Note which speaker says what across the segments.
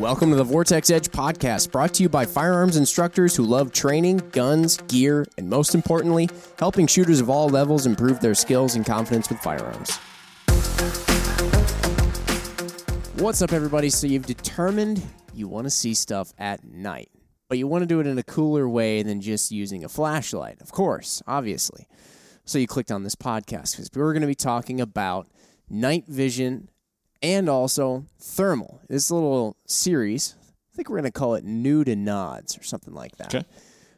Speaker 1: Welcome to the Vortex Edge podcast, brought to you by firearms instructors who love training, guns, gear, and most importantly, helping shooters of all levels improve their skills and confidence with firearms. What's up, everybody? So, you've determined you want to see stuff at night, but you want to do it in a cooler way than just using a flashlight, of course, obviously. So, you clicked on this podcast because we're going to be talking about night vision and also thermal. This little series, I think we're going to call it New to Nods or something like that.
Speaker 2: Okay.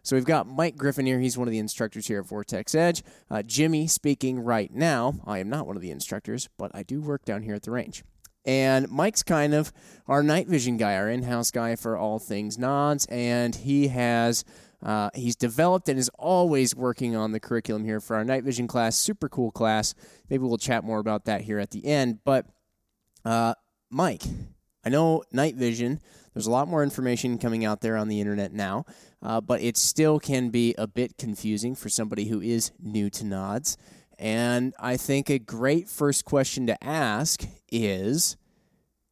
Speaker 1: So we've got Mike Griffin here. He's one of the instructors here at Vortex Edge. Uh, Jimmy speaking right now. I am not one of the instructors, but I do work down here at the range. And Mike's kind of our night vision guy, our in-house guy for all things nods, and he has uh, he's developed and is always working on the curriculum here for our night vision class. Super cool class. Maybe we'll chat more about that here at the end. But uh, Mike, I know night vision. There's a lot more information coming out there on the internet now, uh, but it still can be a bit confusing for somebody who is new to nods. And I think a great first question to ask is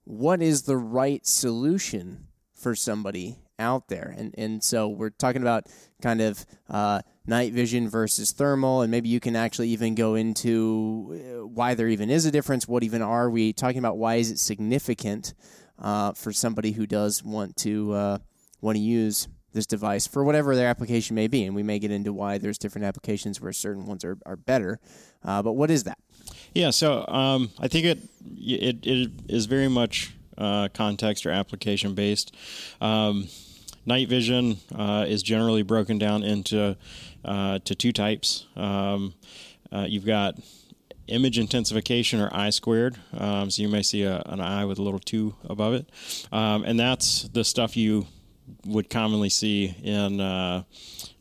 Speaker 1: what is the right solution for somebody out there? And, and so we're talking about kind of uh, night vision versus thermal, and maybe you can actually even go into uh, why there even is a difference. What even are we talking about? Why is it significant uh, for somebody who does want to uh, want to use this device for whatever their application may be? And we may get into why there's different applications where certain ones are, are better. Uh, but what is that?
Speaker 2: Yeah, so um, I think it, it it is very much uh, context or application based. Um, night vision uh, is generally broken down into uh, to two types. Um, uh, you've got image intensification or I squared. Um, so you may see a, an eye with a little two above it, um, and that's the stuff you would commonly see in uh,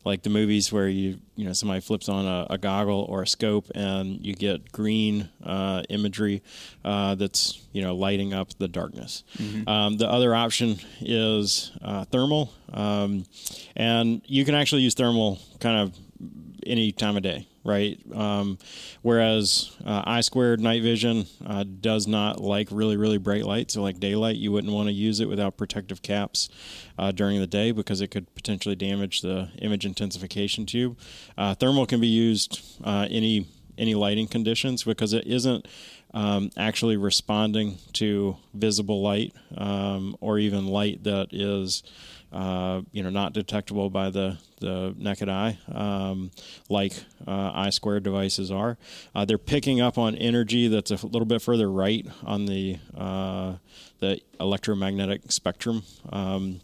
Speaker 2: like the movies where you you know somebody flips on a, a goggle or a scope and you get green uh, imagery uh, that's you know lighting up the darkness. Mm-hmm. Um, the other option is uh, thermal, um, and you can actually use thermal kind of any time of day right? Um, whereas uh, I squared night vision uh, does not like really, really bright light. So, like daylight, you wouldn't want to use it without protective caps uh, during the day because it could potentially damage the image intensification tube. Uh, thermal can be used uh, any any lighting conditions because it isn't um, actually responding to visible light um, or even light that is uh, you know, not detectable by the, the naked eye, um, like uh, I squared devices are. Uh, they're picking up on energy that's a little bit further right on the uh, the electromagnetic spectrum. Um,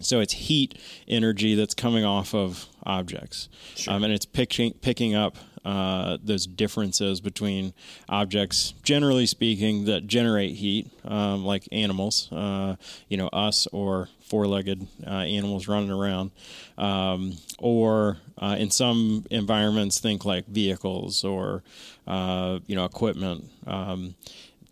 Speaker 2: so it's heat energy that's coming off of objects, sure. um, and it's picking picking up uh, those differences between objects, generally speaking, that generate heat, um, like animals, uh, you know, us or four-legged uh, animals running around, um, or uh, in some environments, think like vehicles or uh, you know equipment. Um,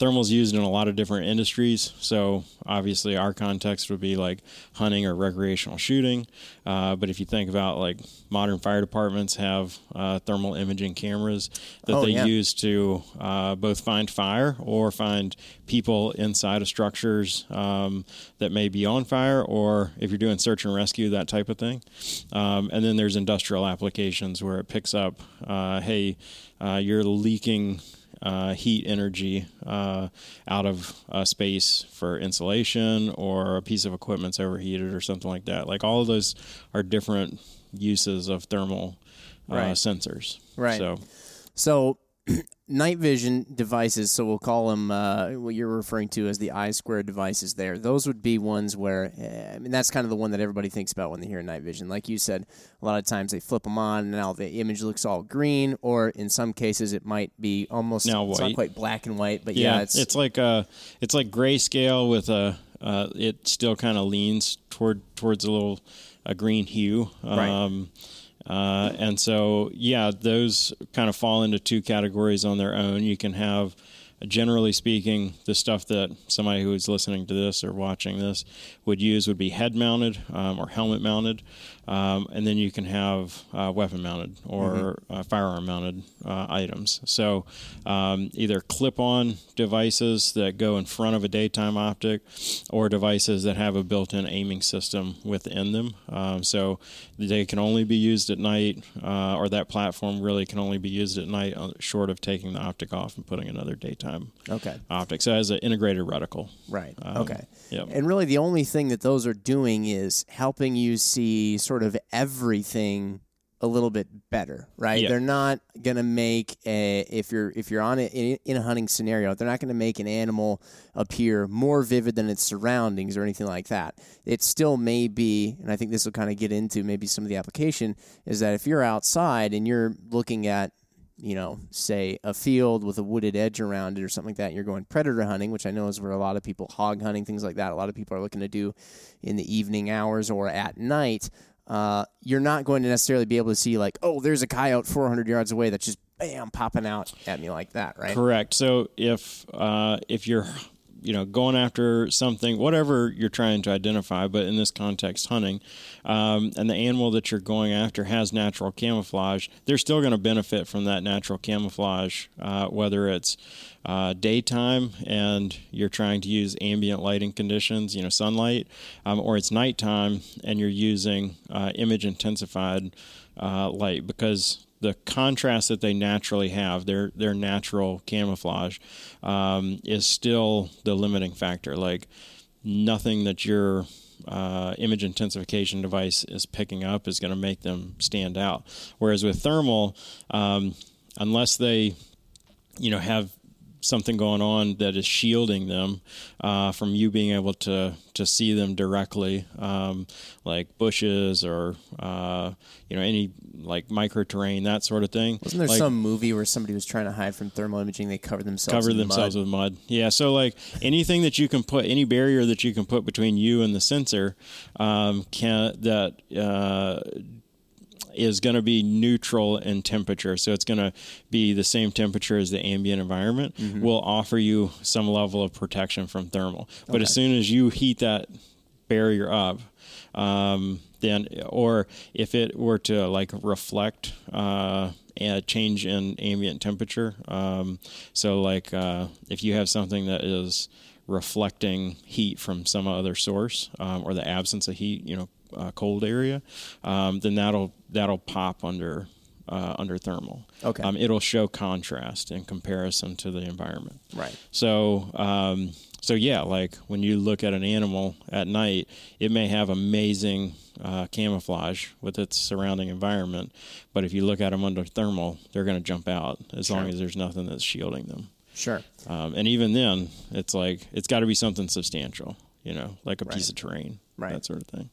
Speaker 2: thermal's used in a lot of different industries. So obviously, our context would be like hunting or recreational shooting. Uh, but if you think about like modern fire departments have uh, thermal imaging cameras that oh, they yeah. use to uh, both find fire or find people inside of structures um, that may be on fire, or if you're doing search and rescue, that type of thing. Um, and then there's industrial applications where it picks up, uh, hey, uh, you're leaking uh, heat energy uh, out of a space for insulation or a piece of equipment's overheated or something like that. Like all of those are different uses of thermal uh, right. sensors.
Speaker 1: Right. So, so night vision devices, so we'll call them uh, what you're referring to as the I squared devices. There, those would be ones where uh, I mean that's kind of the one that everybody thinks about when they hear night vision. Like you said, a lot of times they flip them on, and now the image looks all green, or in some cases it might be almost
Speaker 2: now white.
Speaker 1: not quite black and white, but yeah,
Speaker 2: yeah
Speaker 1: it's
Speaker 2: it's like uh it's like grayscale with a uh, it still kind of leans toward towards a little a green hue.
Speaker 1: Um, right
Speaker 2: uh, and so, yeah, those kind of fall into two categories on their own. You can have generally speaking, the stuff that somebody who is listening to this or watching this would use would be head mounted um, or helmet mounted. Um, and then you can have uh, weapon mounted or mm-hmm. uh, firearm mounted uh, items. So um, either clip on devices that go in front of a daytime optic or devices that have a built in aiming system within them. Um, so they can only be used at night, uh, or that platform really can only be used at night, uh, short of taking the optic off and putting another daytime
Speaker 1: okay.
Speaker 2: optics So as an integrated reticle.
Speaker 1: Right. Um, okay. Yep. And really, the only thing that those are doing is helping you see sort of everything a little bit better, right? Yeah. They're not going to make a if you're if you're on it in, a hunting scenario, they're not going to make an animal appear more vivid than its surroundings or anything like that. It still may be, and I think this will kind of get into maybe some of the application is that if you're outside and you're looking at you know, say a field with a wooded edge around it or something like that, you're going predator hunting, which I know is where a lot of people hog hunting, things like that. A lot of people are looking to do in the evening hours or at night uh, you're not going to necessarily be able to see like, oh, there's a coyote 400 yards away that's just bam popping out at me like that, right?
Speaker 2: Correct. So if uh, if you're you know going after something whatever you're trying to identify but in this context hunting um, and the animal that you're going after has natural camouflage they're still going to benefit from that natural camouflage uh, whether it's uh, daytime and you're trying to use ambient lighting conditions, you know, sunlight, um, or it's nighttime and you're using uh, image intensified uh, light because the contrast that they naturally have, their their natural camouflage, um, is still the limiting factor. Like nothing that your uh, image intensification device is picking up is going to make them stand out. Whereas with thermal, um, unless they, you know, have something going on that is shielding them uh, from you being able to to see them directly, um, like bushes or uh, you know any like micro terrain that sort of thing.
Speaker 1: Wasn't there
Speaker 2: like,
Speaker 1: some movie where somebody was trying to hide from thermal imaging? They covered themselves
Speaker 2: covered themselves mud. with mud. Yeah, so like anything that you can put, any barrier that you can put between you and the sensor, um, can that uh, is going to be neutral in temperature. So it's going to be the same temperature as the ambient environment, mm-hmm. will offer you some level of protection from thermal. But okay. as soon as you heat that barrier up, um, then, or if it were to like reflect, uh, a change in ambient temperature. Um, so, like uh, if you have something that is reflecting heat from some other source um, or the absence of heat, you know, uh, cold area, um, then that'll that'll pop under uh, under thermal.
Speaker 1: Okay.
Speaker 2: Um, it'll show contrast in comparison to the environment.
Speaker 1: Right.
Speaker 2: So um, so yeah, like when you look at an animal at night, it may have amazing uh, camouflage with its surrounding environment, but if you look at them under thermal, they're going to jump out as sure. long as there's nothing that's shielding them.
Speaker 1: Sure.
Speaker 2: Um, and even then, it's like it's got to be something substantial, you know, like a right. piece of terrain,
Speaker 1: right.
Speaker 2: that sort of thing.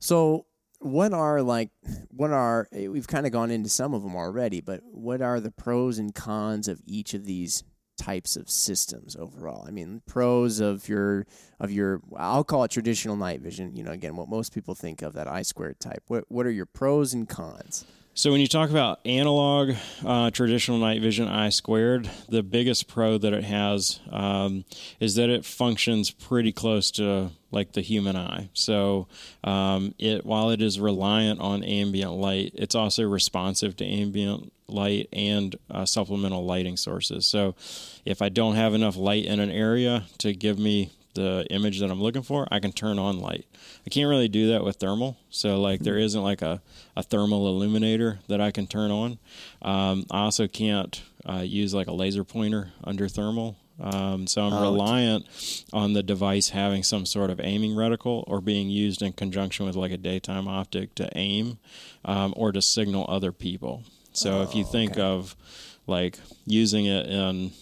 Speaker 1: So, what are like, what are, eh, we've kind of gone into some of them already, but what are the pros and cons of each of these types of systems overall? I mean, pros of your, of your, I'll call it traditional night vision, you know, again, what most people think of that I squared type. What, what are your pros and cons?
Speaker 2: So when you talk about analog uh, traditional night vision I squared, the biggest pro that it has um, is that it functions pretty close to like the human eye. So um, it while it is reliant on ambient light, it's also responsive to ambient light and uh, supplemental lighting sources. So if I don't have enough light in an area to give me the image that I'm looking for, I can turn on light. I can't really do that with thermal. So like there mm-hmm. isn't like a, a thermal illuminator that I can turn on. Um, I also can't uh, use like a laser pointer under thermal. Um, so I'm oh, reliant on the device having some sort of aiming reticle or being used in conjunction with like a daytime optic to aim um, or to signal other people. So oh, if you oh, think okay. of like using it in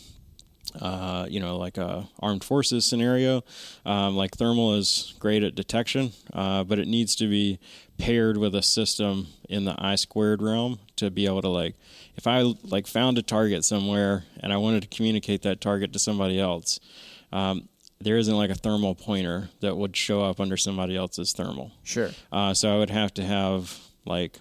Speaker 2: uh, you know, like a armed forces scenario. Um, like thermal is great at detection, uh, but it needs to be paired with a system in the I squared realm to be able to like, if I like found a target somewhere and I wanted to communicate that target to somebody else, um, there isn't like a thermal pointer that would show up under somebody else's thermal.
Speaker 1: Sure.
Speaker 2: Uh, so I would have to have like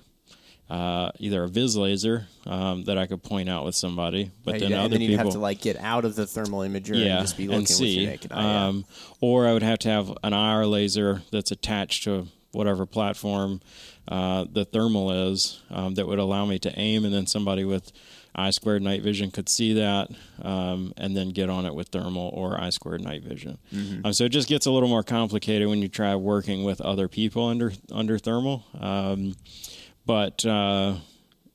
Speaker 2: uh, either a vis laser um, that I could point out with somebody, but
Speaker 1: Right,
Speaker 2: then
Speaker 1: and
Speaker 2: other
Speaker 1: then you'd
Speaker 2: people
Speaker 1: have to like get out of the thermal imager and just be looking
Speaker 2: and see.
Speaker 1: with your naked eye.
Speaker 2: Um, or I would have to have an IR laser that's attached to whatever platform uh, the thermal is um, that would allow me to aim, and then somebody with I squared night vision could see that um, and then get on it with thermal or I squared night vision.
Speaker 1: Mm-hmm.
Speaker 2: Um, so it just gets a little more complicated when you try working with other people under under thermal. Um, but uh,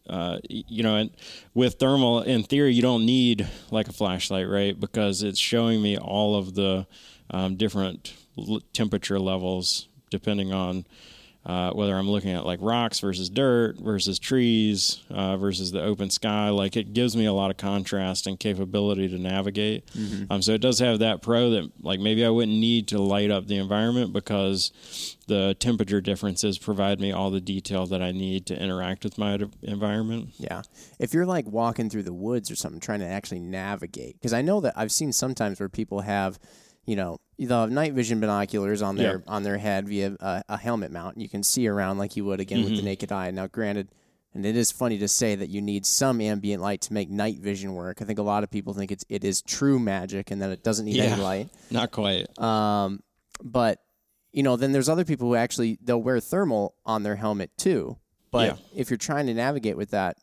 Speaker 2: uh, you know, and with thermal, in theory, you don't need like a flashlight, right? Because it's showing me all of the um, different temperature levels depending on uh, whether I'm looking at like rocks versus dirt versus trees uh, versus the open sky. Like it gives me a lot of contrast and capability to navigate. Um, so it does have that pro that like maybe I wouldn't need to light up the environment because the temperature differences provide me all the detail that I need to interact with my environment.
Speaker 1: Yeah. If you're like walking through the woods or something, trying to actually navigate, because I know that I've seen sometimes where people have, you know, they'll have night vision binoculars on their on their head via a, a helmet mount, and you can see around like you would again with
Speaker 2: Mm-hmm.
Speaker 1: the naked eye. Now, granted, and it is funny to say that you need some ambient light to make night vision work. I think a lot of people think it's it is true magic and that it doesn't need
Speaker 2: Yeah.
Speaker 1: any light.
Speaker 2: Not quite.
Speaker 1: Um, but you know, then there's other people who actually they'll wear thermal on their helmet too. But
Speaker 2: Yeah.
Speaker 1: if you're trying to navigate with that,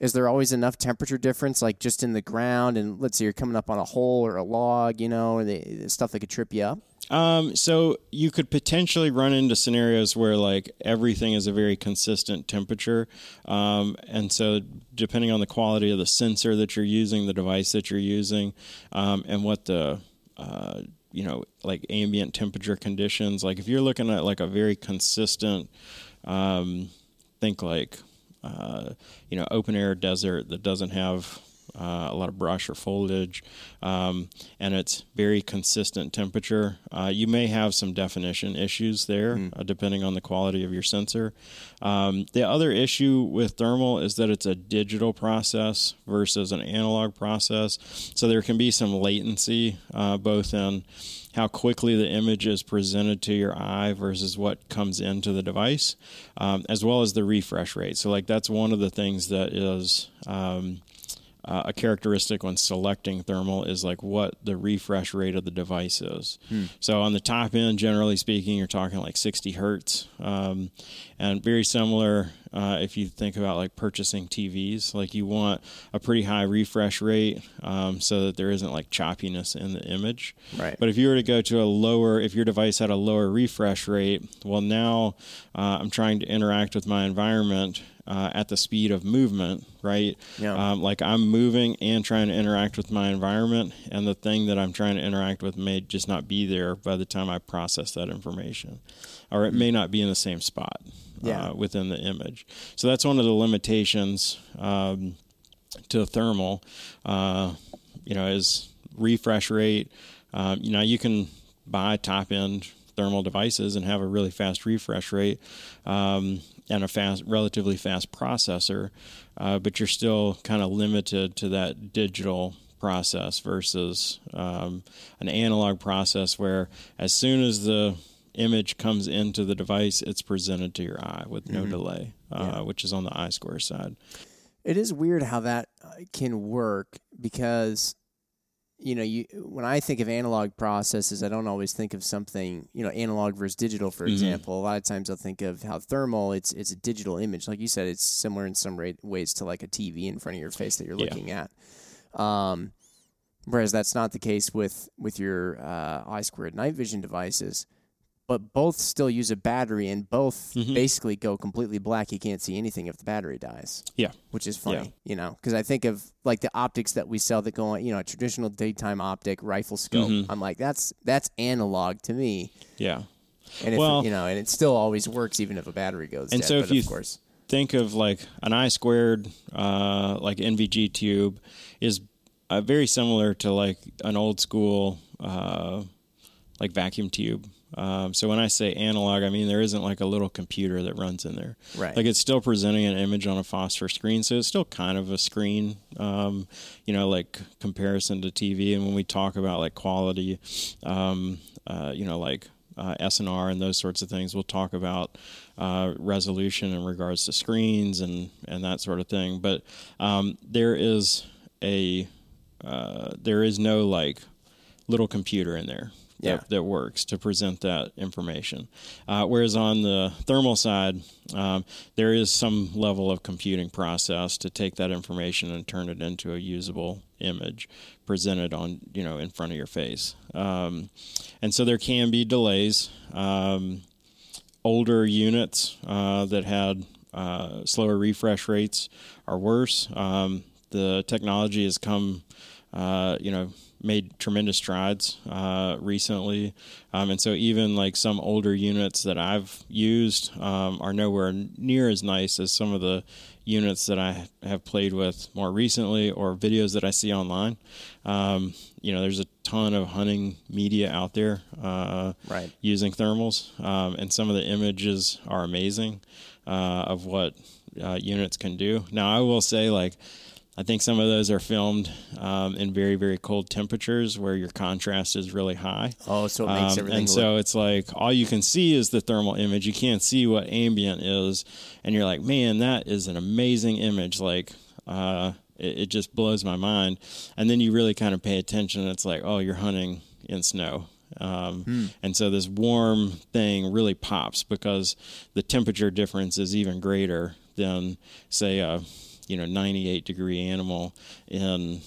Speaker 1: is there always enough temperature difference, like just in the ground? And let's say you're coming up on a hole or a log, you know, and the, stuff that could trip you up.
Speaker 2: Um, so you could potentially run into scenarios where like everything is a very consistent temperature, um, and so depending on the quality of the sensor that you're using, the device that you're using, um, and what the uh, you know like ambient temperature conditions. Like if you're looking at like a very consistent, um, think like uh, you know open air desert that doesn't have uh, a lot of brush or foliage, um, and it's very consistent temperature. Uh, you may have some definition issues there, uh, depending on the quality of your sensor. Um, the other issue with thermal is that it's a digital process versus an analog process, so there can be some latency uh, both in how quickly the image is presented to your eye versus what comes into the device, um, as well as the refresh rate. So, like, that's one of the things that is um, uh, a characteristic when selecting thermal is like what the refresh rate of the device is. So, on the top end, generally speaking, you're talking like 60 hertz, um, and very similar uh, if you think about like purchasing TVs. Like, you want a pretty high refresh rate um, so that there isn't like choppiness in the image.
Speaker 1: Right.
Speaker 2: But if you were to go to a lower, if your device had a lower refresh rate, well, now uh, I'm trying to interact with my environment uh, at the speed of movement, right?
Speaker 1: Yeah.
Speaker 2: Um, like I'm moving and trying to interact with my environment, and the thing that I'm trying to interact with may just not be there by the time I process that information, or it may not be in the same spot
Speaker 1: Yeah.
Speaker 2: uh, within the image. So that's one of the limitations. Um, to thermal, uh, you know, is refresh rate. Um, you know, you can buy top end thermal devices and have a really fast refresh rate um, and a fast, relatively fast processor, uh, but you're still kind of limited to that digital process versus um, an analog process where as soon as the image comes into the device, it's presented to your eye with no delay, uh, which is on the I square side.
Speaker 1: It is weird how that uh, can work because you know you when I think of analog processes, I don't always think of something you know analog versus digital. For example, a lot of times I'll think of how thermal it's it's a digital image, like you said, it's similar in some ra- ways to like a TV in front of your face that you're
Speaker 2: Yeah.
Speaker 1: looking at. Um, whereas that's not the case with with your uh, I squared night vision devices. But both still use a battery, and both
Speaker 2: Mm-hmm.
Speaker 1: basically go completely black. You can't see anything if the battery dies
Speaker 2: Yeah.
Speaker 1: which is funny,
Speaker 2: Yeah.
Speaker 1: you know, because I think of like the optics that we sell that go on, you know, a traditional daytime optic rifle scope.
Speaker 2: Mm-hmm.
Speaker 1: I'm like, that's that's analog to me,
Speaker 2: Yeah.
Speaker 1: and if
Speaker 2: Well-
Speaker 1: you know, and it still always works even if a battery goes.
Speaker 2: And
Speaker 1: dead,
Speaker 2: so if you
Speaker 1: of course,
Speaker 2: think of like an I squared, uh, like NVG tube, is uh, very similar to like an old school, uh, like vacuum tube. Um, so when I say analog, I mean there isn't like a little computer that runs in there.
Speaker 1: Right.
Speaker 2: Like it's still presenting an image on a phosphor screen, so it's still kind of a screen. Um, you know, like comparison to TV. And when we talk about like quality, um, uh, you know, like uh, SNR and those sorts of things. We'll talk about uh, resolution in regards to screens and and that sort of thing. But um, there is a uh, there is no like little computer in there
Speaker 1: Yeah.
Speaker 2: that, that works to present that information. Uh, whereas on the thermal side, um, there is some level of computing process to take that information and turn it into a usable image presented on you know in front of your face. Um, and so there can be delays. Um, older units uh, that had uh, slower refresh rates are worse. Um, the technology has come, uh, you know, made tremendous strides uh, recently, um, and so even like some older units that I've used um, are nowhere near as nice as some of the units that I have played with more recently or videos that I see online. Um, you know, there's a ton of hunting media out there. Uh,
Speaker 1: Right.
Speaker 2: using thermals, um, and some of the images are amazing uh, of what uh, units can do. Now, I will say, like, I think some of those are filmed um, in very, very cold temperatures where your contrast is really high.
Speaker 1: Oh, so it makes
Speaker 2: Um,
Speaker 1: everything
Speaker 2: and
Speaker 1: look
Speaker 2: so it's like all you can see is the thermal image. You can't see what ambient is, and you're like, man, that is an amazing image. Like, uh, it, it just blows my mind. And then you really kind of pay attention. And it's like, oh, you're hunting in snow. Um, And so this warm thing really pops because the temperature difference is even greater than, say, a you know 98 degree animal in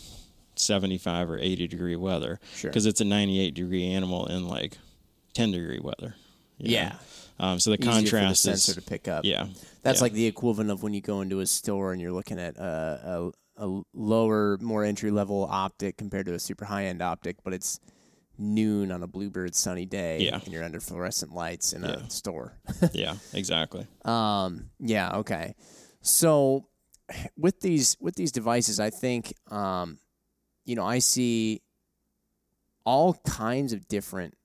Speaker 2: 75 or 80 degree weather
Speaker 1: Sure.
Speaker 2: because it's a 98 degree animal in like 10 degree weather.
Speaker 1: Yeah.
Speaker 2: Um, so the
Speaker 1: easier for the
Speaker 2: contrast
Speaker 1: sensor
Speaker 2: is
Speaker 1: to pick up.
Speaker 2: yeah.
Speaker 1: That's
Speaker 2: yeah.
Speaker 1: like the equivalent of when you go into a store and you're looking at a, a, a lower, more entry level optic compared to a super high end optic, but it's noon on a bluebird sunny day
Speaker 2: Yeah.
Speaker 1: and you're under fluorescent lights in
Speaker 2: Yeah.
Speaker 1: a store.
Speaker 2: yeah, exactly.
Speaker 1: Um, yeah, okay. So with these with these devices, I think um, you know, I see all kinds of different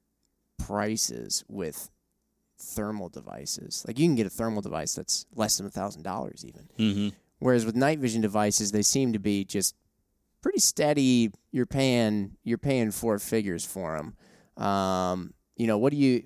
Speaker 1: prices with thermal devices. Like you can get a thermal device that's less than a thousand dollars even.
Speaker 2: hmm
Speaker 1: Whereas with night vision devices, they seem to be just pretty steady. You're paying you're paying four figures for them. Um, you know, what do you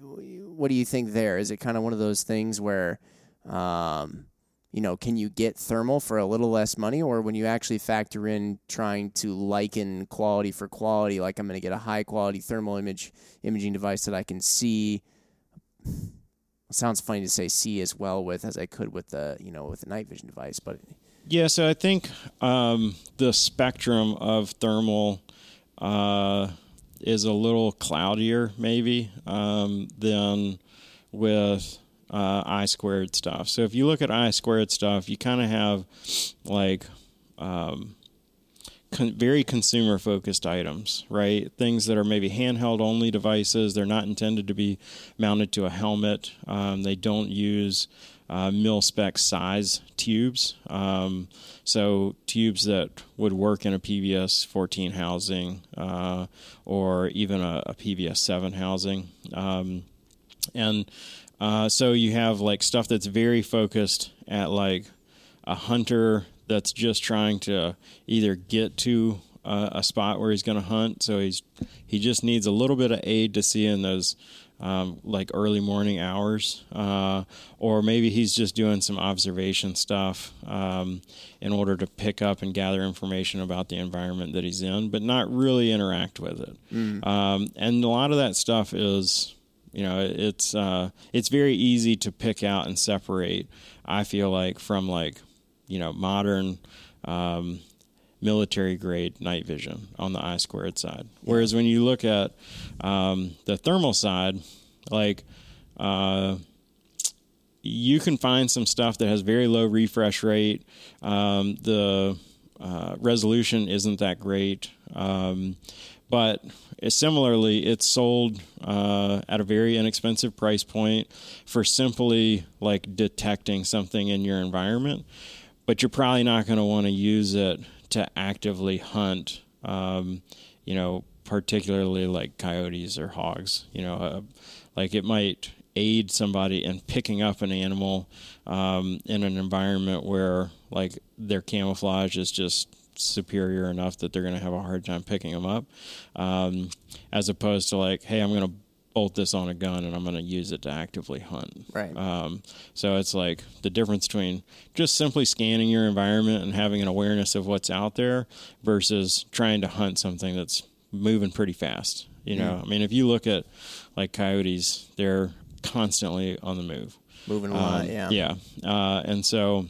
Speaker 1: what do you think there? Is it kind of one of those things where, um, you know, can you get thermal for a little less money, or when you actually factor in trying to liken quality for quality, like I'm going to get a high quality thermal image imaging device that I can see. Sounds funny to say see as well with as I could with the you know with the night vision device, but
Speaker 2: Yeah, so I think um, the spectrum of thermal uh, is a little cloudier, maybe, um, than with uh, I squared stuff. So if you look at I squared stuff, you kind of have like um, con- very consumer focused items, right? Things that are maybe handheld only devices. They're not intended to be mounted to a helmet. Um, they don't use uh, mil spec size tubes. Um, so tubes that would work in a PVS 14 housing uh, or even a, a PVS 7 housing. Um, and uh, so you have like stuff that's very focused at like a hunter that's just trying to either get to uh, a spot where he's going to hunt. So he's he just needs a little bit of aid to see in those um, like early morning hours, uh, or maybe he's just doing some observation stuff um, in order to pick up and gather information about the environment that he's in, but not really interact with it. Um, and a lot of that stuff is you know it's uh, it's very easy to pick out and separate i feel like from like you know modern um, military grade night vision on the i squared side whereas when you look at um, the thermal side like uh, you can find some stuff that has very low refresh rate. Um, the uh, resolution isn't that great. Um, but similarly, it's sold uh, at a very inexpensive price point for simply like detecting something in your environment. But you're probably not going to want to use it to actively hunt, um, you know, particularly like coyotes or hogs. You know, uh, like it might aid somebody in picking up an animal um, in an environment where like their camouflage is just superior enough that they're going to have a hard time picking them up, um, as opposed to like, hey, I'm going to bolt this on a gun and I'm going to use it to actively hunt.
Speaker 1: Right.
Speaker 2: Um, so it's like the difference between just simply scanning your environment and having an awareness of what's out there versus trying to hunt something that's moving pretty fast. You know, I mean, if you look at like coyotes, they're constantly on the move.
Speaker 1: Moving a lot,
Speaker 2: Um,
Speaker 1: yeah.
Speaker 2: Yeah. Uh, and so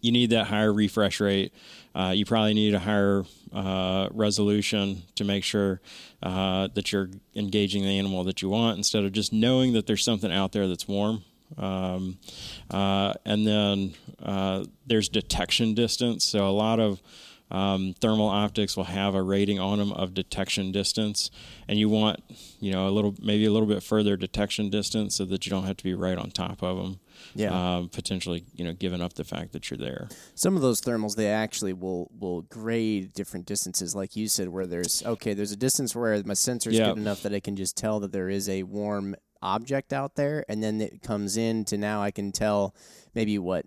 Speaker 2: you need that higher refresh rate. Uh, you probably need a higher uh, resolution to make sure uh, that you're engaging the animal that you want instead of just knowing that there's something out there that's warm. Um, uh, and then uh, there's detection distance. So a lot of um, thermal optics will have a rating on them of detection distance, and you want you know a little maybe a little bit further detection distance so that you don't have to be right on top of them.
Speaker 1: Yeah.
Speaker 2: Um, potentially, you know, giving up the fact that you're there.
Speaker 1: Some of those thermals they actually will will grade different distances, like you said, where there's okay, there's a distance where my sensor's
Speaker 2: Yeah.
Speaker 1: good enough that I can just tell that there is a warm object out there, and then it comes in to now I can tell maybe what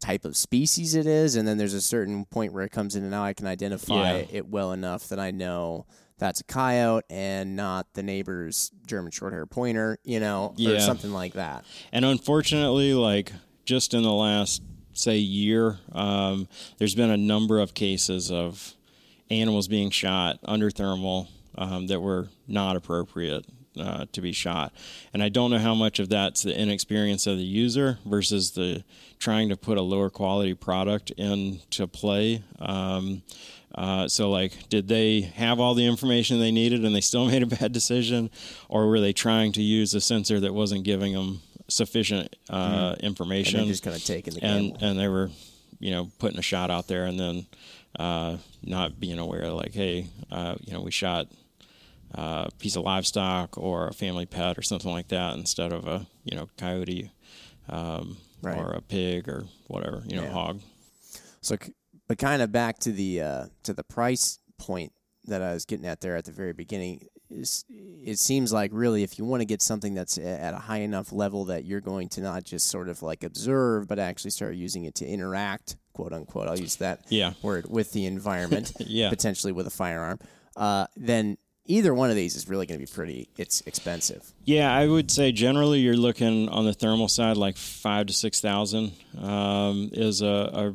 Speaker 1: type of species it is, and then there's a certain point where it comes in, and now I can identify
Speaker 2: Yeah.
Speaker 1: it well enough that I know that's a coyote and not the neighbor's German shorthair pointer, you know, or something like that.
Speaker 2: And unfortunately, like just in the last say year, um, there's been a number of cases of animals being shot under thermal um, that were not appropriate uh, to be shot. And I don't know how much of that's the inexperience of the user versus the trying to put a lower quality product into play. Um, uh, so, like, did they have all the information they needed and they still made a bad decision, or were they trying to use a sensor that wasn't giving them sufficient uh,
Speaker 1: And
Speaker 2: information?
Speaker 1: they're just kind of taking the
Speaker 2: and
Speaker 1: gamble.
Speaker 2: and they were, you know, putting a shot out there and then uh, not being aware, like, hey, uh, you know, we shot uh, a piece of livestock or a family pet or something like that instead of a you know coyote um,
Speaker 1: Right.
Speaker 2: or a pig or whatever, you know,
Speaker 1: Yeah.
Speaker 2: hog.
Speaker 1: So, but kind of back to the uh, to the price point that I was getting at there at the very beginning. Is it seems like really if you want to get something that's at a high enough level that you're going to not just sort of like observe, but actually start using it to interact, quote unquote. I'll use that
Speaker 2: Yeah.
Speaker 1: word with the environment,
Speaker 2: Yeah.
Speaker 1: potentially with a firearm. Uh, then either one of these is really going to be pretty. It's expensive.
Speaker 2: Yeah, I would say generally you're looking on the thermal side like five to six thousand um, is a, a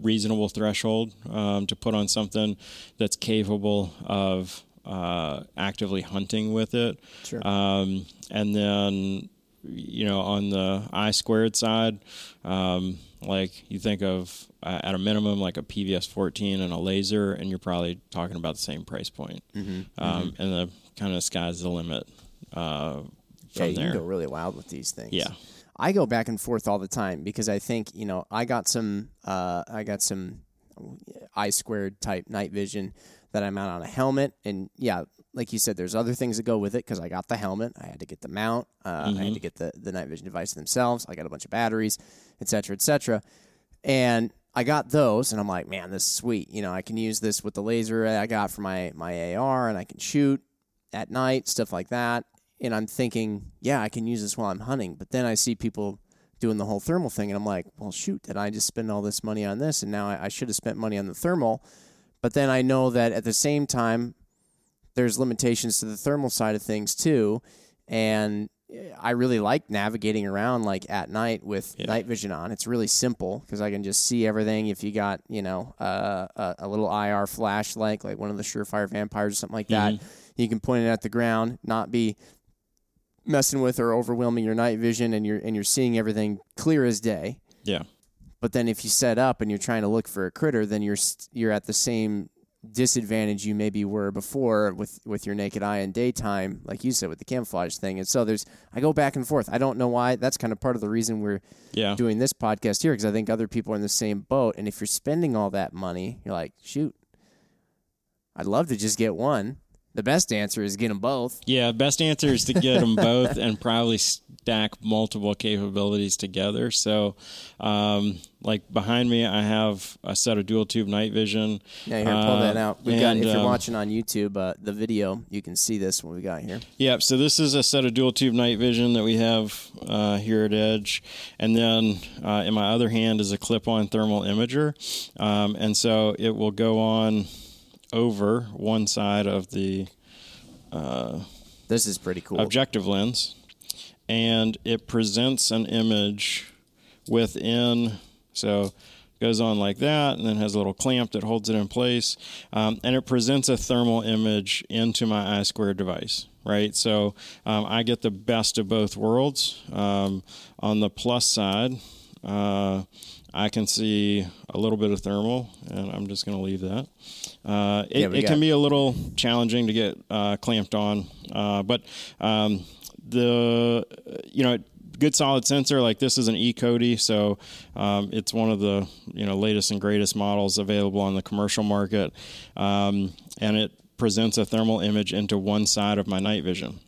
Speaker 2: reasonable threshold um, to put on something that's capable of uh, actively hunting with it.
Speaker 1: Sure.
Speaker 2: Um, and then you know on the I squared side, um, like you think of uh, at a minimum like a PVS 14 and a laser, and you're probably talking about the same price point.
Speaker 1: Mm-hmm.
Speaker 2: Um, and the kind of sky's the limit uh,
Speaker 1: Yeah, you
Speaker 2: there.
Speaker 1: can go really wild with these things.
Speaker 2: Yeah.
Speaker 1: I go back and forth all the time because I think you know I got some uh, I got some I squared type night vision that I mount on a helmet, and yeah, like you said, there's other things that go with it because I got the helmet, I had to get the mount, uh, I had to get the the night vision device themselves, I got a bunch of batteries, et cetera, et cetera, and I got those, and I'm like, man, this is sweet. You know, I can use this with the laser I got for my my AR, and I can shoot at night, stuff like that. And I'm thinking, yeah, I can use this while I'm hunting. But then I see people doing the whole thermal thing, and I'm like, well, shoot, did I just spend all this money on this? And now I, I should have spent money on the thermal. But then I know that at the same time, there's limitations to the thermal side of things too. And I really like navigating around like at night with
Speaker 2: Yeah.
Speaker 1: night vision on. It's really simple because I can just see everything. If you got you know uh, a, a little IR flashlight, like one of the Surefire vampires or something like that, you can point it at the ground, not be messing with or overwhelming your night vision, and you're and you're seeing everything clear as day.
Speaker 2: Yeah.
Speaker 1: But then if you set up and you're trying to look for a critter, then you're you're at the same disadvantage you maybe were before with with your naked eye in daytime, like you said with the camouflage thing. And so there's I go back and forth. I don't know why. That's kind of part of the reason we're
Speaker 2: Yeah.
Speaker 1: doing this podcast here because I think other people are in the same boat. And if you're spending all that money, you're like, shoot, I'd love to just get one. The best answer is get them both.
Speaker 2: Yeah, best answer is to get them both and probably stack multiple capabilities together. So, um, like behind me, I have a set of dual tube night vision.
Speaker 1: Yeah, here, pull that
Speaker 2: Uh,
Speaker 1: out. We've got. If you're
Speaker 2: um,
Speaker 1: watching on YouTube, uh, the video, you can see this what we got here.
Speaker 2: Yep. So this is a set of dual tube night vision that we have uh, here at Edge, and then uh, in my other hand is a clip-on thermal imager, um, and so it will go on over one side of the uh,
Speaker 1: This is pretty cool.
Speaker 2: objective lens, and it presents an image within. So it goes on like that, and then has a little clamp that holds it in place, um, and it presents a thermal image into my I squared device. Right, so um, I get the best of both worlds. Um, on the plus side, uh, I can see a little bit of thermal, and I'm just going to leave that. Uh, it,
Speaker 1: Yeah,
Speaker 2: it can be a little challenging to get uh, clamped on, uh, but um, the you know good solid sensor like this is an E-COTI, so um, it's one of the you know latest and greatest models available on the commercial market, um, and it presents a thermal image into one side of my night vision.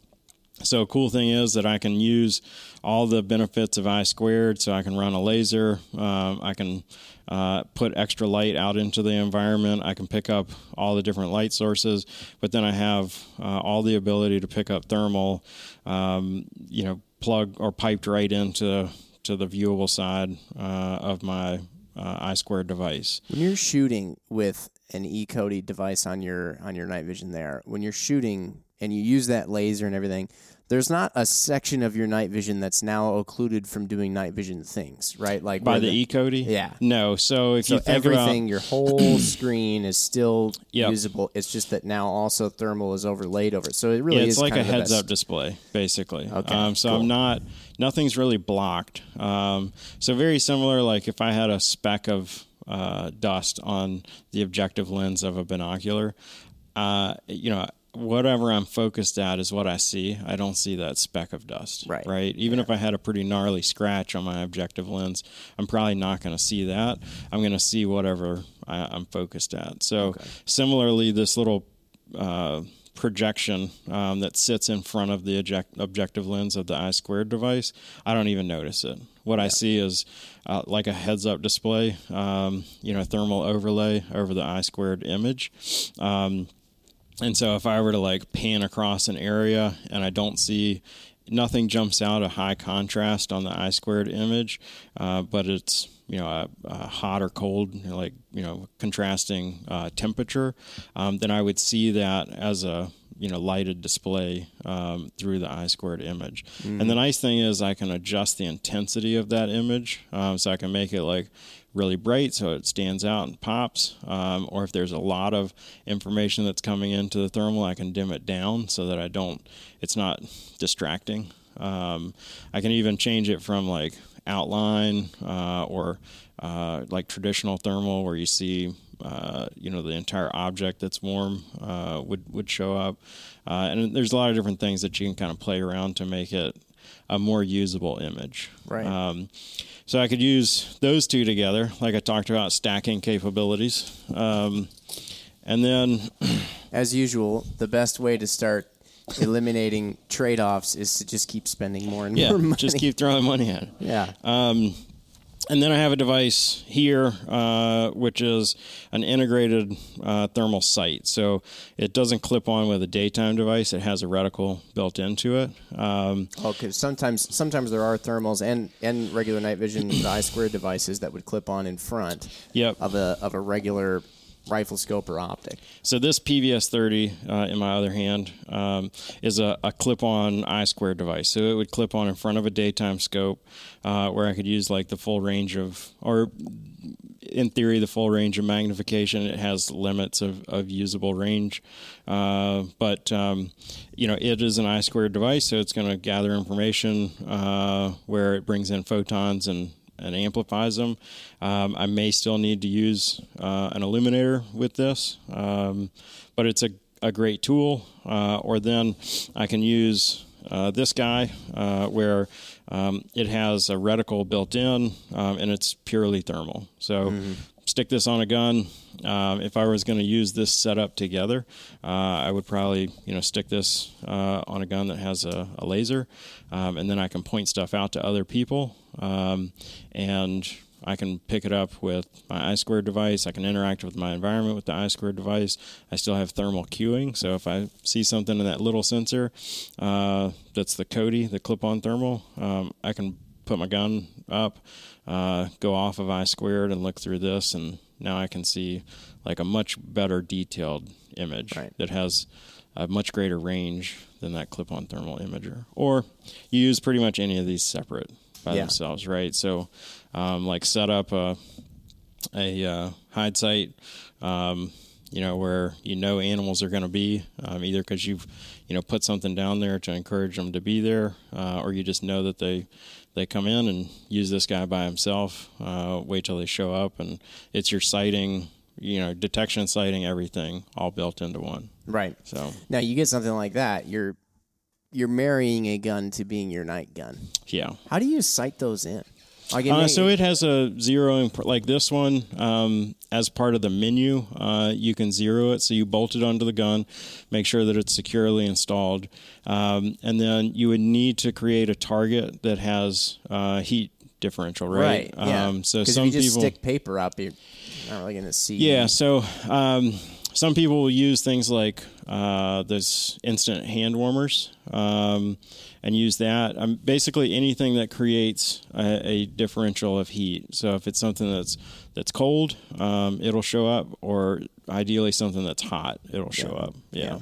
Speaker 2: So, cool thing is that I can use all the benefits of I squared. So, I can run a laser. Um, I can uh, put extra light out into the environment. I can pick up all the different light sources. But then I have uh, all the ability to pick up thermal, um, you know, plug or piped right into to the viewable side uh, of my uh, I squared device.
Speaker 1: When you're shooting with an E-COTI device on your on your night vision there, when you're shooting and you use that laser and everything, there's not a section of your night vision that's now occluded from doing night vision things, right? Like
Speaker 2: By the E COTI?
Speaker 1: Yeah.
Speaker 2: No. So if
Speaker 1: so
Speaker 2: you think
Speaker 1: everything,
Speaker 2: about
Speaker 1: your whole screen is still
Speaker 2: Yep.
Speaker 1: usable. It's just that now also thermal is overlaid over it. So it really
Speaker 2: yeah,
Speaker 1: is
Speaker 2: it's like
Speaker 1: kind
Speaker 2: a
Speaker 1: of
Speaker 2: heads
Speaker 1: best.
Speaker 2: up display, basically.
Speaker 1: Okay,
Speaker 2: Um, so
Speaker 1: cool.
Speaker 2: I'm not, nothing's really blocked. Um, so very similar, like if I had a speck of uh, dust on the objective lens of a binocular, uh, you know, whatever I'm focused at is what I see. I don't see that speck of dust.
Speaker 1: Right.
Speaker 2: Right. Even if I had a pretty gnarly scratch on my objective lens, I'm probably not going to see that. I'm going to see whatever I, I'm focused at. So similarly, this little uh, projection um, that sits in front of the object- objective lens of the I squared device, I don't even notice it. What I see is uh, like a heads up display, um, you know, thermal overlay over the I squared image. Um, and so if I were to like pan across an area and I don't see nothing jumps out a high contrast on the I squared image, uh, but it's you know a, a hot or cold, like you know contrasting uh, temperature, um, then I would see that as a you know lighted display um, through the I squared image. And the nice thing is I can adjust the intensity of that image, um, so I can make it like really bright so it stands out and pops. Um, or if there's a lot of information that's coming into the thermal, I can dim it down so that I don't, it's not distracting. Um, I can even change it from like outline uh, or uh, like traditional thermal where you see. Uh, you know the entire object that's warm uh, would would show up, uh, and there's a lot of different things that you can kind of play around to make it a more usable image.
Speaker 1: Right.
Speaker 2: Um, so I could use those two together, like I talked about, stacking capabilities. Um, and then,
Speaker 1: As usual, the best way to start eliminating trade-offs is to just keep spending more and
Speaker 2: yeah,
Speaker 1: more money.
Speaker 2: just keep throwing money at it.
Speaker 1: yeah.
Speaker 2: Um, and then I have a device here, uh, which is an integrated uh, thermal sight. So it doesn't clip on with a daytime device. It has a reticle built into it. Um,
Speaker 1: Okay, sometimes sometimes there are thermals and, and regular night vision the I squared devices that would clip on in front
Speaker 2: Yep.
Speaker 1: of a of a regular rifle scope or optic.
Speaker 2: So this PVS 30, uh, in my other hand, um, is a, a clip-on I squared device. So it would clip on in front of a daytime scope, uh, where I could use like the full range of, or in theory, the full range of magnification. It has limits of, of usable range, uh, but um, you know it is an I squared device, so it's going to gather information uh, where it brings in photons and and amplifies them. Um, I may still need to use uh, an illuminator with this, um, but it's a, a great tool. Uh, or then I can use uh, this guy uh, where um, it has a reticle built in um, and it's purely thermal. So stick this on a gun. Um, if I was going to use this setup together, uh, I would probably you know stick this uh, on a gun that has a, a laser, um, and then I can point stuff out to other people, um, and I can pick it up with my I squared device. I can interact with my environment with the I squared device. I still have thermal cueing, so if I see something in that little sensor uh, that's the COTI, the clip-on thermal, um, I can put my gun up, uh, go off of I squared, and look through this, and now I can see like a much better detailed image
Speaker 1: Right.
Speaker 2: that has a much greater range than that clip-on thermal imager. Or you use pretty much any of these separate by
Speaker 1: Yeah.
Speaker 2: themselves, right? So, um, like set up a a uh, hide site, um, you know, where you know animals are going to be, um, either because you've, you know, put something down there to encourage them to be there, uh, or you just know that they they come in and use this guy by himself. Uh, wait till they show up, and it's your sighting, you know, detection, sighting, everything all built into one.
Speaker 1: Right.
Speaker 2: So
Speaker 1: Now you get something like that, you're you're marrying a gun to being your night gun.
Speaker 2: yeah.
Speaker 1: How do you sight those in?
Speaker 2: Uh, so it has a zeroing pr- like this one um, as part of the menu. Uh, you can zero it, so you bolt it onto the gun, make sure that it's securely installed, um, and then you would need to create a target that has uh, heat differential, right?
Speaker 1: right? Yeah.
Speaker 2: Um, so some
Speaker 1: if you just
Speaker 2: people,
Speaker 1: stick paper up, you're not really going to see.
Speaker 2: yeah. So um, some people will use things like uh, those instant hand warmers um, and use that. Um, basically, anything that creates a, a differential of heat. So if it's something that's that's cold, um, it'll show up, or ideally something that's hot, it'll show up. Yeah.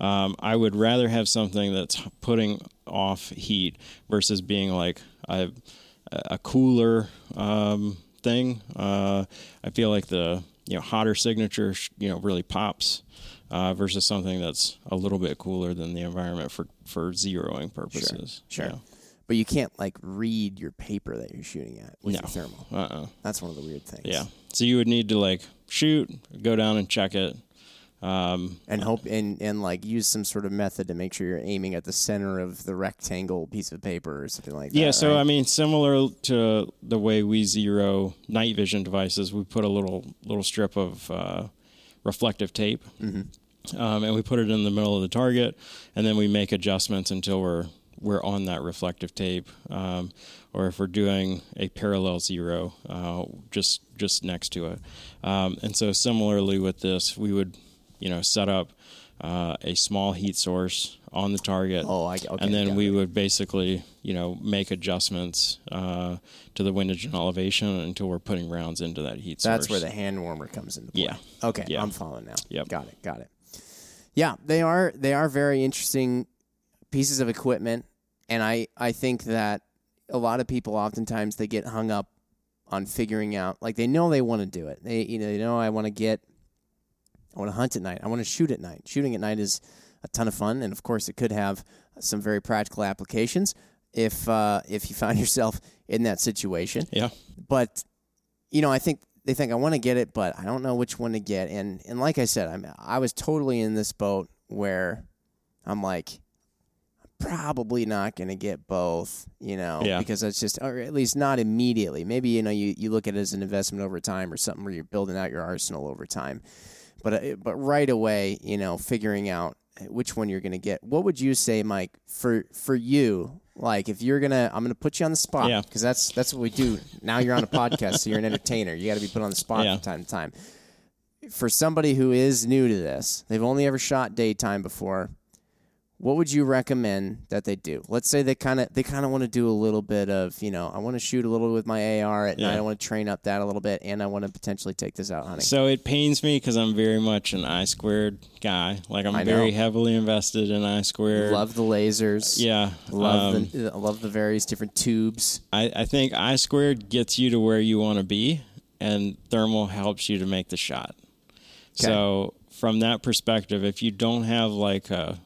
Speaker 2: Um, I would rather have something that's putting off heat versus being like a, a cooler um, thing. Uh, I feel like the you know hotter signature you know really pops uh, versus something that's a little bit cooler than the environment for for zeroing purposes.
Speaker 1: Sure.
Speaker 2: Yeah.
Speaker 1: But you can't like read your paper that you're shooting at with
Speaker 2: No.
Speaker 1: your thermal.
Speaker 2: Uh-uh.
Speaker 1: That's one of the weird things.
Speaker 2: Yeah. So you would need to like shoot, go down and check it. Um,
Speaker 1: And hope and, and like use some sort of method to make sure you're aiming at the center of the rectangle piece of paper or something like that.
Speaker 2: yeah, so
Speaker 1: right?
Speaker 2: I mean, similar to the way we zero night vision devices, we put a little little strip of uh, reflective tape, um, and we put it in the middle of the target, and then we make adjustments until we're we're on that reflective tape, um, or if we're doing a parallel zero, uh, just just next to it. Um, and so similarly with this, we would, you know, set up uh, a small heat source on the target.
Speaker 1: Oh, I- okay,
Speaker 2: and then we
Speaker 1: it.
Speaker 2: would basically, you know, make adjustments uh, to the windage and elevation until we're putting rounds into that heat
Speaker 1: That's
Speaker 2: source.
Speaker 1: That's where the hand warmer comes into play.
Speaker 2: Yeah.
Speaker 1: Okay,
Speaker 2: Yeah.
Speaker 1: I'm following now.
Speaker 2: Yep.
Speaker 1: Got it. Got it. Yeah, they are they are very interesting pieces of equipment, and I I think that a lot of people oftentimes they get hung up on figuring out like they know they want to do it. They you know they know I want to get I want to hunt at night. I want to shoot at night. Shooting at night is a ton of fun, and of course, it could have some very practical applications if uh, if you find yourself in that situation
Speaker 2: yeah.
Speaker 1: but you know, I think they think I want to get it, but I don't know which one to get. And and like I said, I'm I was totally in this boat where I'm like probably not going to get both, you know,
Speaker 2: Yeah.
Speaker 1: because that's just or at least not immediately. Maybe you know you you look at it as an investment over time or something where you're building out your arsenal over time. But uh, but right away, you know, figuring out which one you're going to get. What would you say, Mike, for for you? Like if you're gonna, I'm gonna put you on the spot
Speaker 2: Yeah.
Speaker 1: because that's that's what we do. Now you're on a podcast, so you're an entertainer. You got to be put on the spot
Speaker 2: Yeah.
Speaker 1: from time to time. For somebody who is new to this, they've only ever shot daytime before. What would you recommend that they do? Let's say they kind of they kind of want to do a little bit of you know I want to shoot a little with my AR at night. I want to train up that a little bit, and I want to potentially take this out hunting.
Speaker 2: So it pains me because I'm very much an I squared guy. Like I'm very heavily invested in I squared.
Speaker 1: Love the lasers.
Speaker 2: Yeah.
Speaker 1: Love
Speaker 2: um,
Speaker 1: the love the various different tubes.
Speaker 2: I, I think I squared gets you to where you want to be, and thermal helps you to make the shot. So from that perspective, if you don't have like a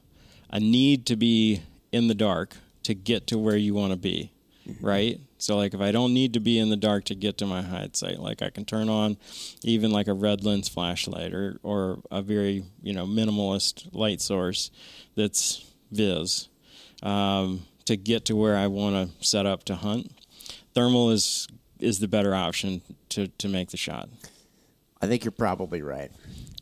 Speaker 2: a need to be in the dark to get to where you want to be, right? So like if I don't need to be in the dark to get to my hide site, like I can turn on even like a red lens flashlight or or a very you know minimalist light source that's vis um, to get to where I want to set up to hunt. Thermal is is the better option to to make the shot.
Speaker 1: I think you're probably right.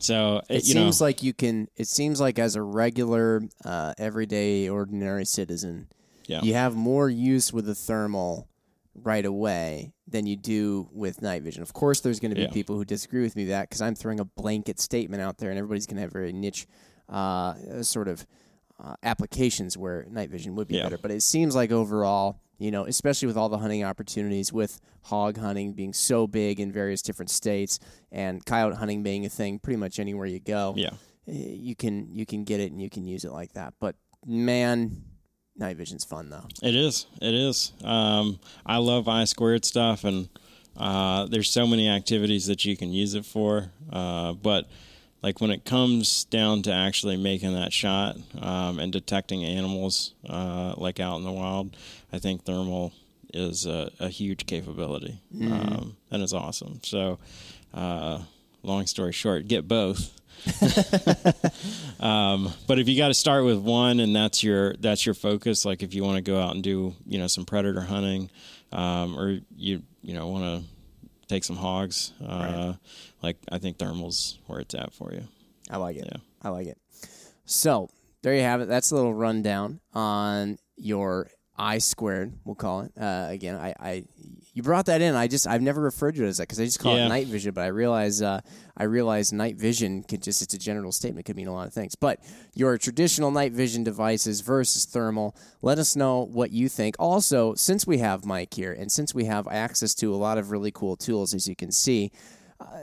Speaker 2: So
Speaker 1: It
Speaker 2: you
Speaker 1: seems
Speaker 2: know,
Speaker 1: like you can. It seems like as a regular, uh, everyday, ordinary citizen,
Speaker 2: Yeah.
Speaker 1: you have more use with the thermal right away than you do with night vision. Of course, there's going to be
Speaker 2: Yeah.
Speaker 1: people who disagree with me that because I'm throwing a blanket statement out there, and everybody's going to have a very niche uh, sort of uh, applications where night vision would be
Speaker 2: Yeah.
Speaker 1: better. But it seems like overall, you know, especially with all the hunting opportunities, with hog hunting being so big in various different states, and coyote hunting being a thing pretty much anywhere you go
Speaker 2: yeah,
Speaker 1: eh, you can you can get it and you can use it like that. But man, night vision's fun though.
Speaker 2: It is. It is. Um, I love I squared stuff, and uh, there's so many activities that you can use it for. Uh, but like when it comes down to actually making that shot um, and detecting animals uh, like out in the wild, I think thermal is a, a huge capability
Speaker 1: Mm-hmm.
Speaker 2: um, and it's awesome. So, uh, long story short, get both. um, but if you got to start with one and that's your that's your focus, like if you want to go out and do you know some predator hunting, um, or you you know want to take some hogs, uh, like I think thermal's where it's at for you.
Speaker 1: I like it.
Speaker 2: Yeah.
Speaker 1: I like it. So there you have it. That's a little rundown on your I squared. We'll call it uh, again. I, I you brought that in. I just I've never referred to it as that because I just call
Speaker 2: Yeah.
Speaker 1: it night vision. But I realize uh, I realize night vision could just it's a general statement. Could mean a lot of things. But your traditional night vision devices versus thermal. Let us know what you think. Also, since we have Mike here and since we have access to a lot of really cool tools, as you can see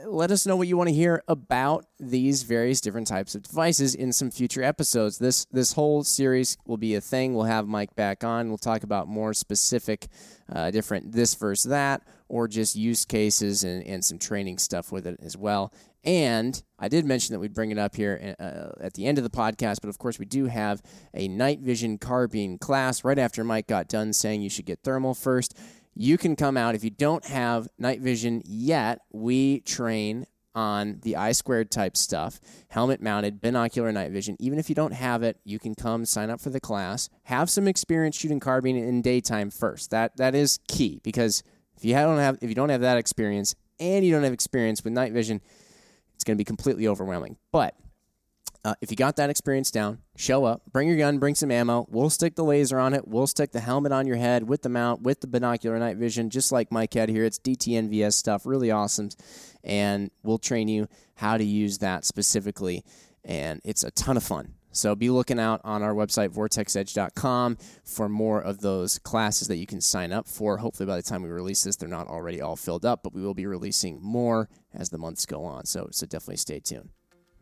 Speaker 1: let us know what you want to hear about these various different types of devices in some future episodes. This this whole series will be a thing. We'll have Mike back on. We'll talk about more specific, uh, different this versus that, or just use cases and, and some training stuff with it as well. And I did mention that we'd bring it up here uh, at the end of the podcast, but of course, we do have a night vision carbine class right after Mike got done saying you should get thermal first you can come out. If you don't have night vision yet we train on the i squared type stuff helmet mounted binocular night vision. Even if you don't have it you can come sign up for the class. Have some experience shooting carbine in daytime first. That that is key because if you don't have if you don't have that experience and you don't have experience with night vision it's going to be completely overwhelming. But uh, if you got that experience down, show up, bring your gun, bring some ammo. We'll stick the laser on it. We'll stick the helmet on your head with the mount, with the binocular night vision, just like Mike had here. It's DTNVS stuff, really awesome. And we'll train you how to use that specifically. And it's a ton of fun. So be looking out on our website, vortexedge.com, for more of those classes that you can sign up for. Hopefully, by the time we release this, they're not already all filled up, but we will be releasing more as the months go on. So, so definitely stay tuned.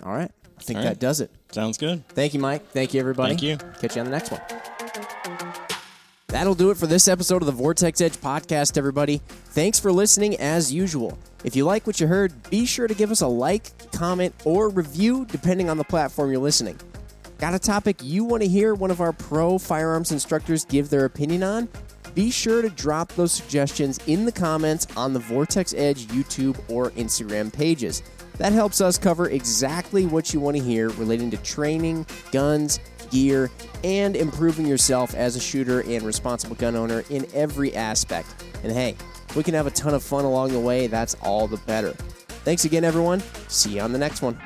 Speaker 1: All right. I think
Speaker 2: All
Speaker 1: that does it.
Speaker 2: Sounds good.
Speaker 1: Thank you, Mike. Thank you, everybody.
Speaker 2: Thank you.
Speaker 1: Catch you on the next one. That'll do it for this episode of the Vortex Edge podcast, everybody. Thanks for listening as usual. If you like what you heard, be sure to give us a like, comment, or review depending on the platform you're listening. Got a topic you want to hear one of our pro firearms instructors give their opinion on? Be sure to drop those suggestions in the comments on the Vortex Edge YouTube or Instagram pages. That helps us cover exactly what you want to hear relating to training, guns, gear, and improving yourself as a shooter and responsible gun owner in every aspect. And hey, we can have a ton of fun along the way, that's all the better. Thanks again, everyone. See you on the next one.